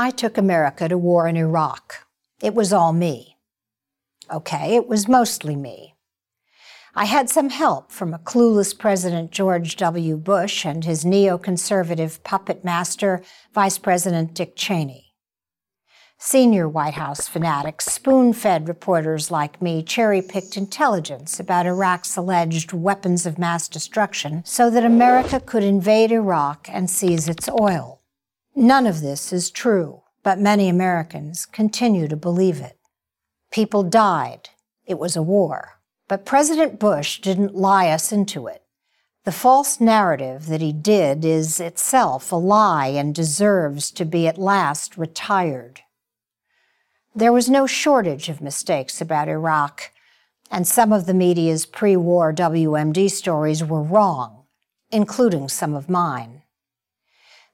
I took America to war in Iraq. It was all me. Okay, it was mostly me. I had some help from a clueless President George W. Bush and his neoconservative puppet master, Vice President Dick Cheney. Senior White House fanatics spoon fed reporters like me cherry picked intelligence about Iraq's alleged weapons of mass destruction so that America could invade Iraq and seize its oil. None of this is true, but many Americans continue to believe it. People died. It was a war. But President Bush didn't lie us into it. The false narrative that he did is itself a lie and deserves to be at last retired. There was no shortage of mistakes about Iraq, and some of the media's pre war WMD stories were wrong, including some of mine.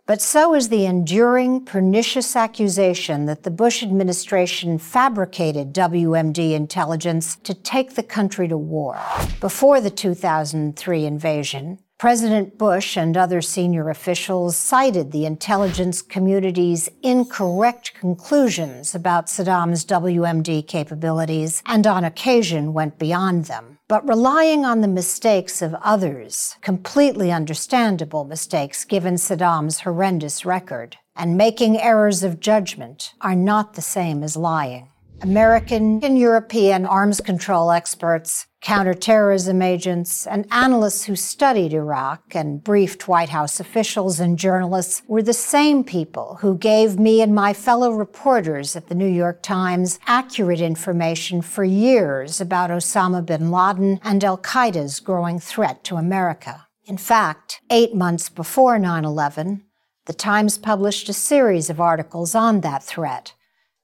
But so is the enduring, pernicious accusation that the Bush administration fabricated WMD intelligence to take the country to war. Before the 2003 invasion, President Bush and other senior officials cited the intelligence community's incorrect conclusions about Saddam's WMD capabilities and on occasion went beyond them. But relying on the mistakes of others, completely understandable mistakes given Saddam's horrendous record, and making errors of judgment are not the same as lying. American and European arms control experts, counterterrorism agents, and analysts who studied Iraq and briefed White House officials and journalists were the same people who gave me and my fellow reporters at the New York Times accurate information for years about Osama bin Laden and Al Qaeda's growing threat to America. In fact, eight months before 9 11, the Times published a series of articles on that threat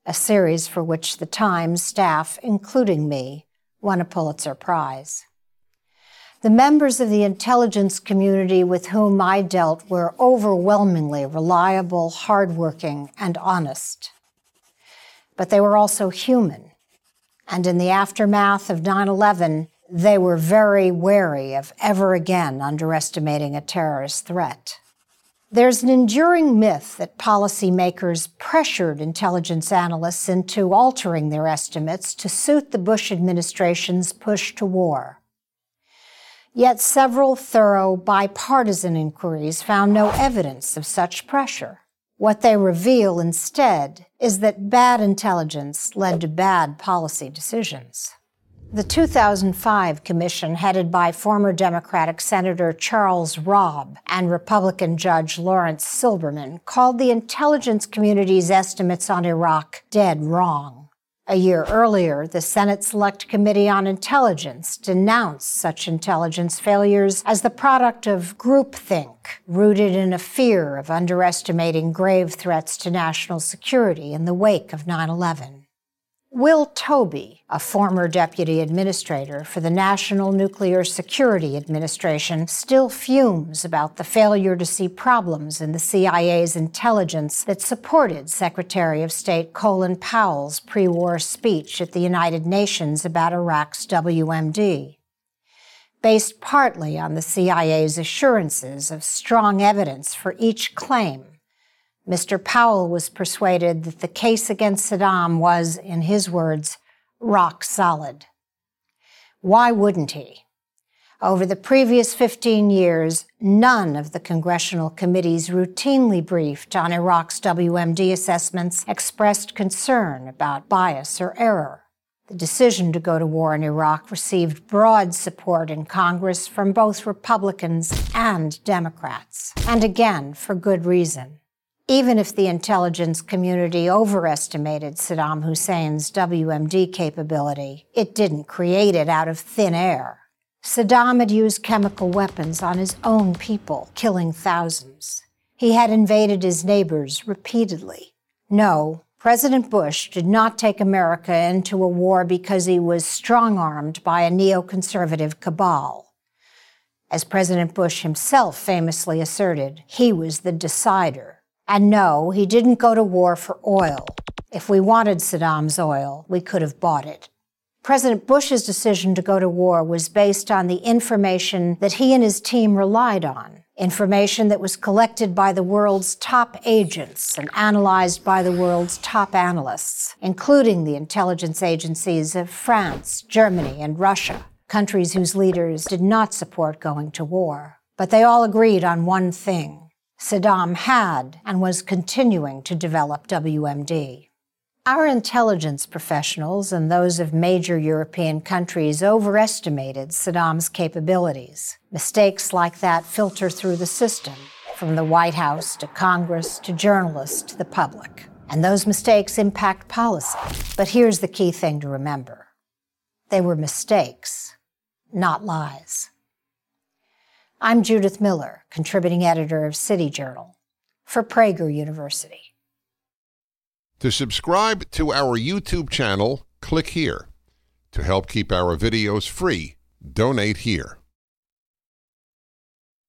a series for which the Times staff, including me, won a Pulitzer Prize. The members of the intelligence community with whom I dealt were overwhelmingly reliable, hardworking, and honest. But they were also human. And in the aftermath of 9 11, they were very wary of ever again underestimating a terrorist threat. There's an enduring myth that policymakers pressured intelligence analysts into altering their estimates to suit the Bush administration's push to war. Yet several thorough bipartisan inquiries found no evidence of such pressure. What they reveal instead is that bad intelligence led to bad policy decisions. The 2005 commission, headed by former Democratic Senator Charles Robb and Republican Judge Laurence Silberman, called the intelligence community's estimates on Iraq dead wrong. A year earlier, the Senate Select Committee on Intelligence denounced such intelligence failures as the product of groupthink, rooted in a fear of underestimating grave threats to national security in the wake of 9 11. Will Tobey, a former deputy administrator for the National Nuclear Security Administration, still fumes about the failure to see problems in the CIA's intelligence that supported Secretary of State Colin Powell's pre war speech at the United Nations about Iraq's WMD. Based partly on the CIA's assurances of strong evidence for each claim, Mr. Powell was persuaded that the case against Saddam was, in his words, rock solid. Why wouldn't he? Over the previous 15 years, none of the congressional committees routinely briefed on Iraq's WMD assessments expressed concern about bias or error. The decision to go to war in Iraq received broad support in Congress from both Republicans and Democrats, and again for good reason. Even if the intelligence community overestimated Saddam Hussein's WMD capability, it didn't create it out of thin air. Saddam had used chemical weapons on his own people, killing thousands. He had invaded his neighbors repeatedly. No, President Bush did not take America into a war because he was strong armed by a neoconservative cabal. As President Bush himself famously asserted, he was the decider. And no, he didn't go to war for oil. If we wanted Saddam's oil, we could have bought it. President Bush's decision to go to war was based on the information that he and his team relied on, information that was collected by the world's top agents and analyzed by the world's top analysts, including the intelligence agencies of France, Germany, and Russia, countries whose leaders did not support going to war. But they all agreed on one thing Saddam had and was continuing to develop WMD. Our intelligence professionals and those of major European countries overestimated Saddam's capabilities. Mistakes like that filter through the system, from the White House to Congress to journalists to the public. And those mistakes impact policy. But here's the key thing to remember they were mistakes, not lies. I'm Judith Miller, contributing editor of City Journal for Prager University. To subscribe to our YouTube channel, click here. To help keep our videos free, donate here.